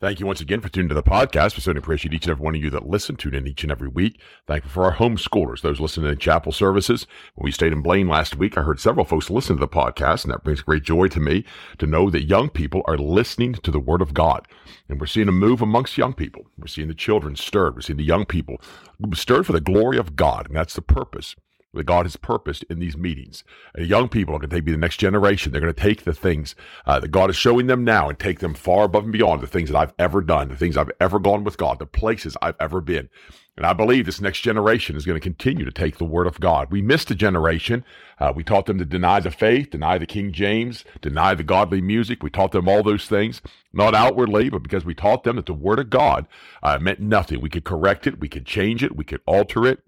Thank you once again for tuning to the podcast. We certainly appreciate each and every one of you that listen, tune in each and every week. Thank you for our homeschoolers, those listening in chapel services. When we stayed in Blain last week, I heard several folks listen to the podcast, and that brings great joy to me to know that young people are listening to the Word of God. And we're seeing a move amongst young people. We're seeing the children stirred. We're seeing the young people stirred for the glory of God, and that's the purpose that God has purposed in these meetings. And young people are going to be the next generation. They're going to take the things uh, that God is showing them now and take them far above and beyond the things that I've ever done, the things I've ever gone with God, the places I've ever been. And I believe this next generation is going to continue to take the word of God. We missed a generation. Uh, we taught them to deny the faith, deny the King James, deny the godly music. We taught them all those things, not outwardly, but because we taught them that the word of God uh, meant nothing. We could correct it, we could change it, we could alter it.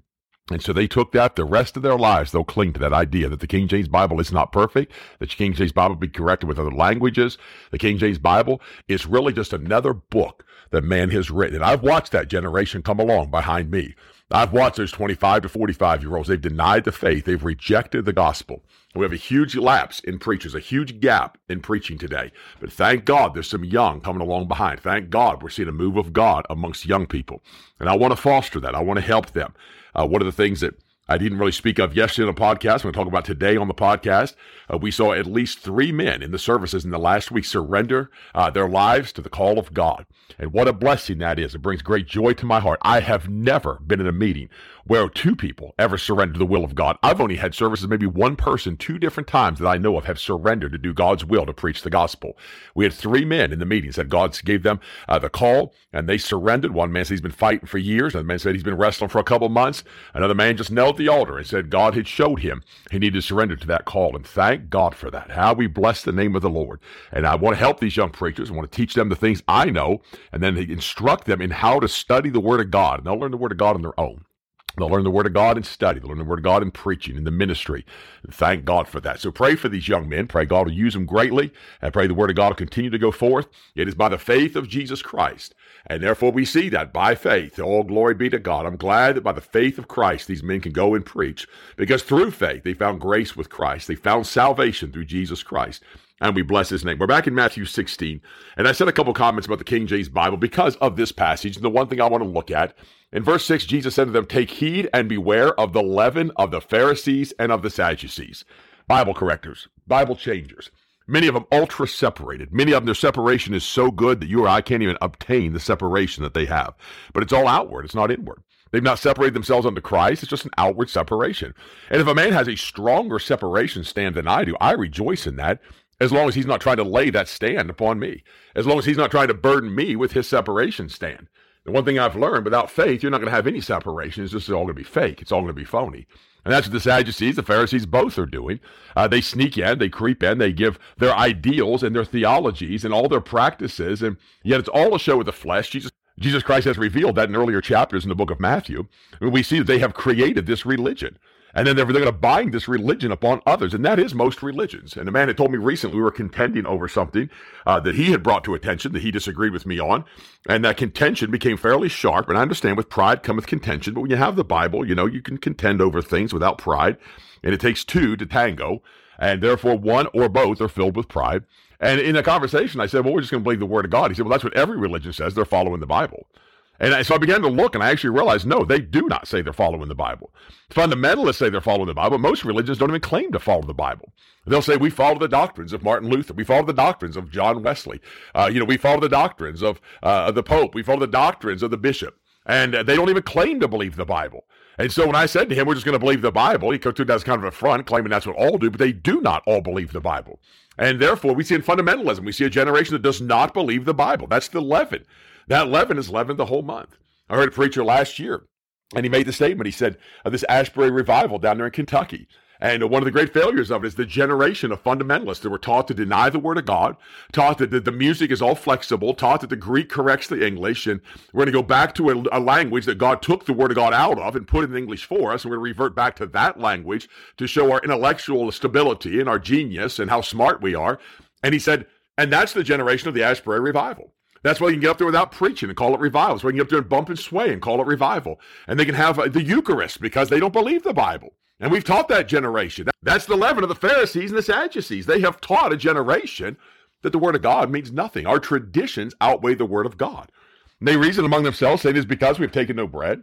And so they took that the rest of their lives. They'll cling to that idea that the King James Bible is not perfect, that the King James Bible be corrected with other languages. The King James Bible is really just another book that man has written. And I've watched that generation come along behind me. I've watched those 25 to 45 year olds. They've denied the faith. They've rejected the gospel. We have a huge lapse in preachers, a huge gap in preaching today. But thank God there's some young coming along behind. Thank God we're seeing a move of God amongst young people. And I want to foster that. I want to help them. Uh, one of the things that I didn't really speak of yesterday on the podcast. I'm going to talk about today on the podcast. Uh, we saw at least three men in the services in the last week surrender uh, their lives to the call of God. And what a blessing that is. It brings great joy to my heart. I have never been in a meeting where two people ever surrendered to the will of God. I've only had services, maybe one person, two different times that I know of have surrendered to do God's will to preach the gospel. We had three men in the meetings that God gave them uh, the call and they surrendered. One man said he's been fighting for years. Another man said he's been wrestling for a couple months. Another man just knelt at the altar and said God had showed him he needed to surrender to that call. And thank God for that. How we bless the name of the Lord. And I want to help these young preachers. I want to teach them the things I know and then instruct them in how to study the Word of God. And they'll learn the Word of God on their own. They'll learn the Word of God and study. They'll learn the Word of God in preaching, in the ministry. Thank God for that. So pray for these young men. Pray God will use them greatly. And pray the Word of God will continue to go forth. It is by the faith of Jesus Christ. And therefore we see that by faith. All glory be to God. I'm glad that by the faith of Christ, these men can go and preach. Because through faith, they found grace with Christ. They found salvation through Jesus Christ and we bless his name. We're back in Matthew 16, and I said a couple comments about the King James Bible because of this passage. And the one thing I want to look at in verse 6, Jesus said to them, Take heed and beware of the leaven of the Pharisees and of the Sadducees. Bible correctors, Bible changers. Many of them ultra separated. Many of them, their separation is so good that you or I can't even obtain the separation that they have. But it's all outward, it's not inward. They've not separated themselves unto Christ. It's just an outward separation. And if a man has a stronger separation stand than I do, I rejoice in that as long as he's not trying to lay that stand upon me, as long as he's not trying to burden me with his separation stand. One thing I've learned without faith, you're not going to have any separation. It's just all going to be fake. It's all going to be phony. And that's what the Sadducees, the Pharisees, both are doing. Uh, they sneak in, they creep in, they give their ideals and their theologies and all their practices, and yet it's all a show of the flesh. Jesus, Jesus Christ has revealed that in earlier chapters in the book of Matthew. we see that they have created this religion. And then they're, they're going to bind this religion upon others. And that is most religions. And a man had told me recently we were contending over something uh, that he had brought to attention that he disagreed with me on. And that contention became fairly sharp. And I understand with pride cometh contention. But when you have the Bible, you know, you can contend over things without pride. And it takes two to tango. And therefore, one or both are filled with pride. And in a conversation, I said, well, we're just going to believe the word of God. He said, well, that's what every religion says. They're following the Bible. And so I began to look and I actually realized no, they do not say they're following the Bible. Fundamentalists say they're following the Bible. Most religions don't even claim to follow the Bible. They'll say we follow the doctrines of Martin Luther. We follow the doctrines of John Wesley. Uh, you know, we follow the doctrines of uh, the Pope. We follow the doctrines of the bishop. And uh, they don't even claim to believe the Bible. And so when I said to him, we're just going to believe the Bible, he took that as kind of a front, claiming that's what all do, but they do not all believe the Bible. And therefore, we see in fundamentalism, we see a generation that does not believe the Bible. That's the leaven. That leaven is leavened the whole month. I heard a preacher last year, and he made the statement. He said, uh, This Asbury revival down there in Kentucky, and one of the great failures of it is the generation of fundamentalists that were taught to deny the Word of God, taught that the, the music is all flexible, taught that the Greek corrects the English, and we're going to go back to a, a, language that God took the Word of God out of and put in English for us, and we're going to revert back to that language to show our intellectual stability and our genius and how smart we are. And he said, and that's the generation of the Asbury revival. That's why you can get up there without preaching and call it revival. That's why you can get up there and bump and sway and call it revival. And they can have uh, the Eucharist because they don't believe the Bible. And we've taught that generation. That's the leaven of the Pharisees and the Sadducees. They have taught a generation that the Word of God means nothing. Our traditions outweigh the Word of God. And they reason among themselves, saying it is because we've taken no bread.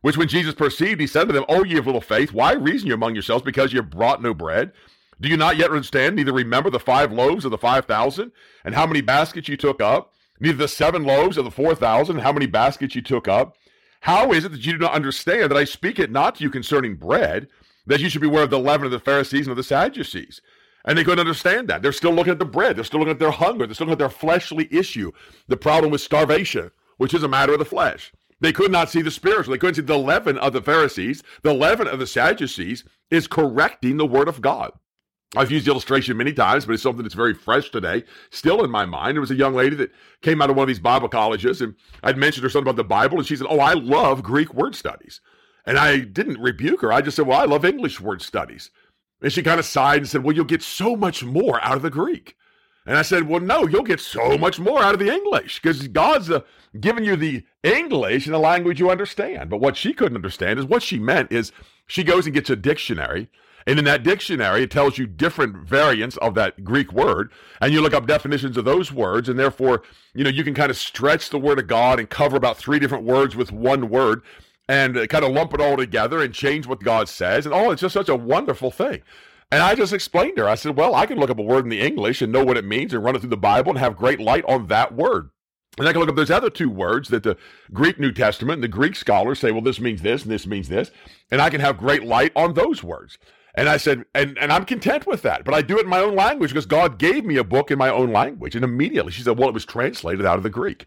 Which when Jesus perceived, he said to them, O ye of little faith, why reason you among yourselves because you have brought no bread? Do you not yet understand, neither remember the five loaves of the five thousand, and how many baskets you took up, neither the seven loaves of the four thousand, how many baskets you took up? How is it that you do not understand that I speak it not to you concerning bread, that you should beware of the leaven of the Pharisees and of the Sadducees. And they couldn't understand that. They're still looking at the bread. They're still looking at their hunger. They're still looking at their fleshly issue. The problem with starvation, which is a matter of the flesh. They could not see the spiritual. They couldn't see the leaven of the Pharisees. The leaven of the Sadducees is correcting the word of God. I've used the illustration many times, but it's something that's very fresh today, still in my mind. There was a young lady that came out of one of these Bible colleges, and I'd mentioned her something about the Bible, and she said, Oh, I love Greek word studies. And I didn't rebuke her. I just said, Well, I love English word studies. And she kind of sighed and said, Well, you'll get so much more out of the Greek. And I said, Well, no, you'll get so much more out of the English because God's uh, giving you the English in a language you understand. But what she couldn't understand is what she meant is she goes and gets a dictionary. And in that dictionary, it tells you different variants of that Greek word. And you look up definitions of those words. And therefore, you know, you can kind of stretch the word of God and cover about three different words with one word and uh, kind of lump it all together and change what God says. And oh, it's just such a wonderful thing. And I just explained to her, I said, well, I can look up a word in the English and know what it means and run it through the Bible and have great light on that word. And I can look up those other two words that the Greek New Testament and the Greek scholars say, well, this means this and this means this. And I can have great light on those words. And I said, and, and I'm content with that, but I do it in my own language because God gave me a book in my own language. And immediately she said, well, it was translated out of the Greek.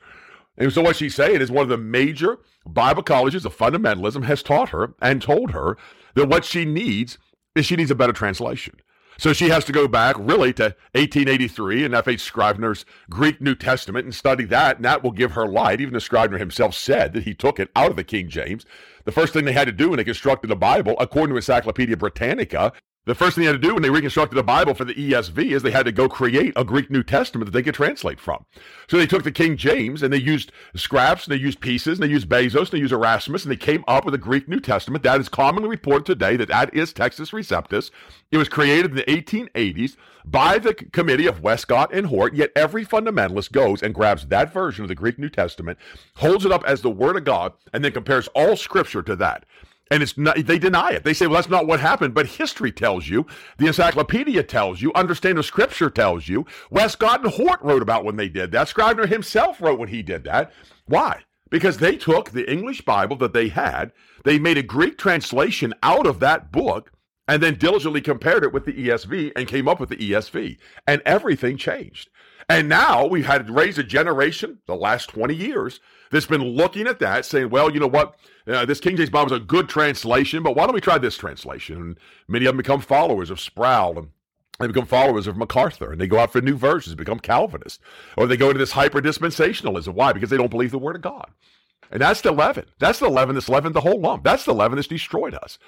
And so what she's saying is one of the major Bible colleges of fundamentalism has taught her and told her that what she needs is she needs a better translation. So she has to go back really to 1883 and F.H. Scrivener's Greek New Testament and study that, and that will give her light. Even the Scrivener himself said that he took it out of the King James. The first thing they had to do when they constructed the Bible, according to Encyclopedia Britannica, the first thing they had to do when they reconstructed the Bible for the ESV is they had to go create a Greek New Testament that they could translate from. So they took the King James and they used scraps and they used pieces and they used Beza and they used Erasmus and they came up with a Greek New Testament that is commonly reported today that that is Textus Receptus. It was created in the 1880s by the committee of Westcott and Hort, yet every fundamentalist goes and grabs that version of the Greek New Testament, holds it up as the Word of God, and then compares all Scripture to that. And it's not, they deny it. They say, well, that's not what happened. But history tells you, the encyclopedia tells you, understanding scripture tells you. Westcott and Hort wrote about when they did that. Scrivener himself wrote when he did that. Why? Because they took the English Bible that they had, they made a Greek translation out of that book, and then diligently compared it with the ESV and came up with the ESV. And everything changed. And now we've had to raise a generation, the last 20 years, that's been looking at that, saying, well, you know what? Uh, this King James Bible is a good translation, but why don't we try this translation? And many of them become followers of Sproul and they become followers of MacArthur and they go out for new versions, become Calvinists. Or they go into this hyper dispensationalism. Why? Because they don't believe the Word of God. And that's the leaven. That's the leaven that's leavened the whole lump. That's the leaven that's destroyed us.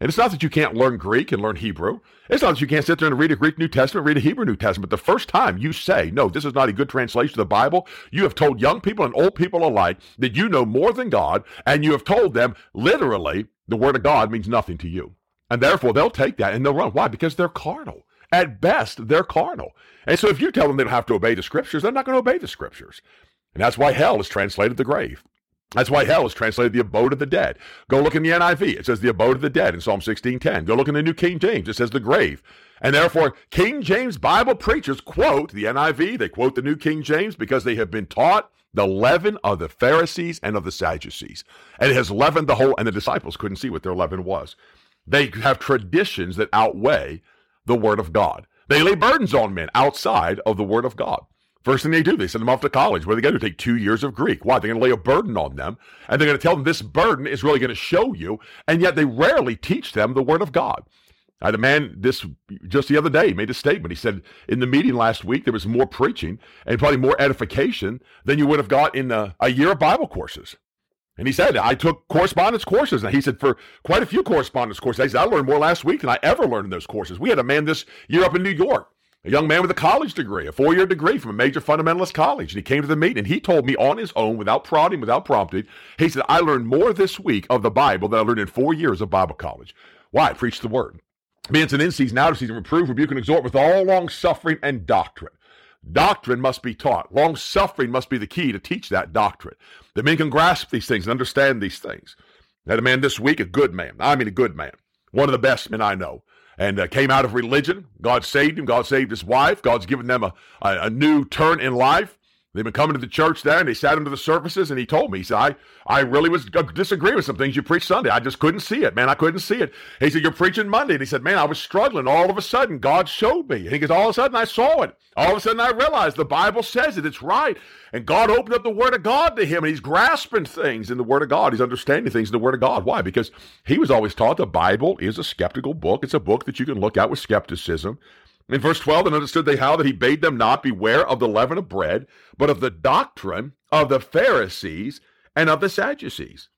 And it's not that you can't learn Greek and learn Hebrew. It's not that you can't sit there and read a Greek New Testament, read a Hebrew New Testament. But the first time you say, no, this is not a good translation of the Bible, you have told young people and old people alike that you know more than God, and you have told them literally the Word of God means nothing to you. And therefore, they'll take that and they'll run. Why? Because they're carnal. At best, they're carnal. And so if you tell them they don't have to obey the Scriptures, they're not going to obey the Scriptures. And that's why hell is translated the grave. That's why hell is translated the abode of the dead. Go look in the NIV. It says the abode of the dead in Psalm 16:10. Go look in the New King James. It says the grave. And therefore, King James Bible preachers quote the NIV. They quote the New King James because they have been taught The leaven of the Pharisees and of the Sadducees. And it has leavened the whole, and the disciples couldn't see what their leaven was. They have traditions that outweigh the Word of God. They lay burdens on men outside of the Word of God. First thing they do, they send them off to college where they got to take two years of Greek. Why? They're going to lay a burden on them and they're going to tell them this burden is really going to show you. And yet they rarely teach them the Word of God. I had a man this just the other day made a statement. He said in the meeting last week there was more preaching and probably more edification than you would have got in a, a year of Bible courses. And he said, I took correspondence courses. And he said, for quite a few correspondence courses, he said, I learned more last week than I ever learned in those courses. We had a man this year up in New York a young man with a college degree, a four year degree from a major fundamentalist college. And he came to the meeting and he told me on his own, without prodding, without prompting, he said, I learned more this week of the Bible than I learned in four years of Bible college. Why? I preached the word. Means an in season, out of season, reprove, rebuke, and exhort with all long suffering and doctrine. Doctrine must be taught. Long suffering must be the key to teach that doctrine. The men can grasp these things and understand these things. I had a man this week, a good man. I mean, a good man. One of the best men I know and uh, came out of religion. God saved him. God saved his wife. God's given them a, a, a, new turn in life. They've been coming to the church there, and they sat into the services, and he told me, he said, I, I really was uh, disagreeing with some things you preached Sunday. I just couldn't see it, man. I couldn't see it. He said, you're preaching Monday. And he said, man, I was struggling. All of a sudden, God showed me. And he goes, all of a sudden, I saw it. All of a sudden, I realized the Bible says it. It's right. And God opened up the Word of God to him, and he's grasping things in the Word of God. He's understanding things in the Word of God. Why? Because he was always taught the Bible is a skeptical book. It's a book that you can look at with skepticism. In verse 12, and understood they how that he bade them not beware of the leaven of bread, but of the doctrine of the Pharisees and of the Sadducees.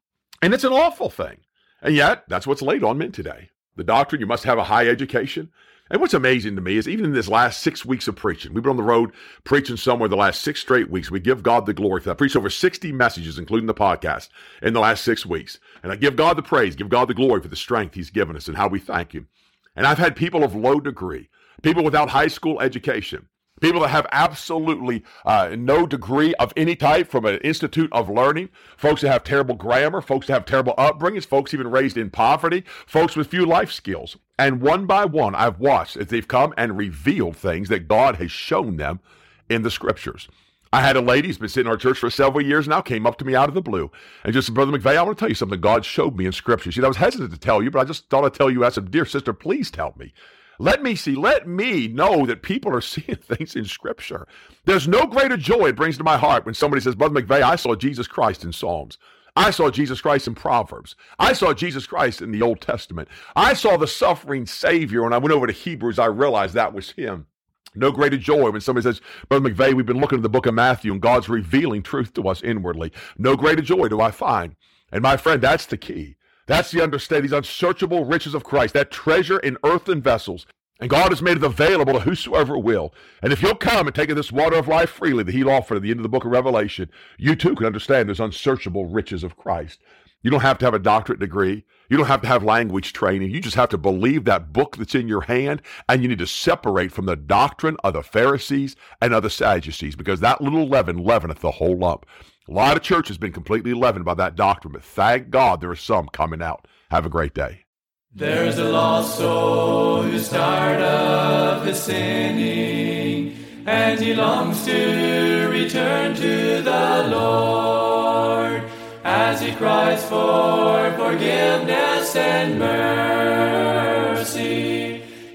And it's an awful thing. And yet, that's what's laid on men today. The doctrine, you must have a high education. And what's amazing to me is even in this last six weeks of preaching, we've been on the road preaching somewhere the last six straight weeks. We give God the glory for that. I preached over 60 messages, including the podcast, in the last six weeks. And I give God the praise, give God the glory for the strength He's given us and how we thank Him. And I've had people of low degree, people without high school education, people that have absolutely uh, no degree of any type from an institute of learning, folks that have terrible grammar, folks that have terrible upbringings, folks even raised in poverty, folks with few life skills. And one by one, I've watched as they've come and revealed things that God has shown them in the scriptures. I had a lady who's been sitting in our church for several years now, came up to me out of the blue and just said, Brother McVeigh, I want to tell you something God showed me in Scripture. She said, I was hesitant to tell you, but I just thought I'd tell you. I said, Dear sister, please tell me. Let me see, let me know that people are seeing things in Scripture. There's no greater joy it brings to my heart when somebody says, Brother McVeigh, I saw Jesus Christ in Psalms. I saw Jesus Christ in Proverbs. I saw Jesus Christ in the Old Testament. I saw the suffering Savior. When I went over to Hebrews, I realized that was Him. No greater joy when somebody says, Brother McVeigh, we've been looking at the book of Matthew and God's revealing truth to us inwardly. No greater joy do I find. And my friend, that's the key. That's the understanding, these unsearchable riches of Christ, that treasure in earthen vessels. And God has made it available to whosoever will. And if you'll come and take this water of life freely that He'll offer at the end of the book of Revelation, you too can understand those unsearchable riches of Christ. You don't have to have a doctorate degree. You don't have to have language training. You just have to believe that book that's in your hand, and you need to separate from the doctrine of the Pharisees and of the Sadducees, because that little leaven leaveneth the whole lump. A lot of church has been completely leavened by that doctrine, but thank God there are some coming out. Have a great day. There's a lost soul who's tired of his sinning, and he longs to return to the Lord as he cries for forgiveness and mercy.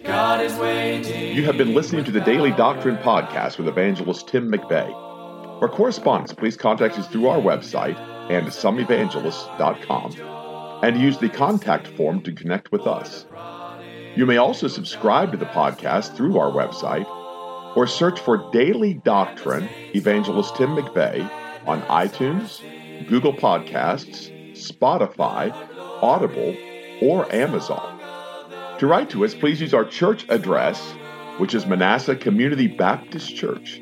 God is waiting. You have been listening to the Daily Doctrine Podcast with evangelist Tim McVeigh. For correspondence, please contact us through our website andsomeevangelists.com and use the contact form to connect with us. You may also subscribe to the podcast through our website or search for Daily Doctrine Evangelist Tim McVeigh on iTunes, Google Podcasts, Spotify, Audible, or Amazon. To write to us, please use our church address, which is Manasseh Community Baptist Church,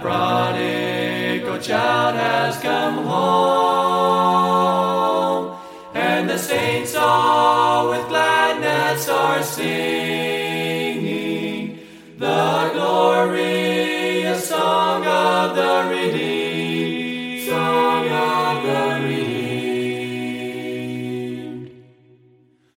prodigal child has come home, and the saints all with gladness are singing the glorious song of the.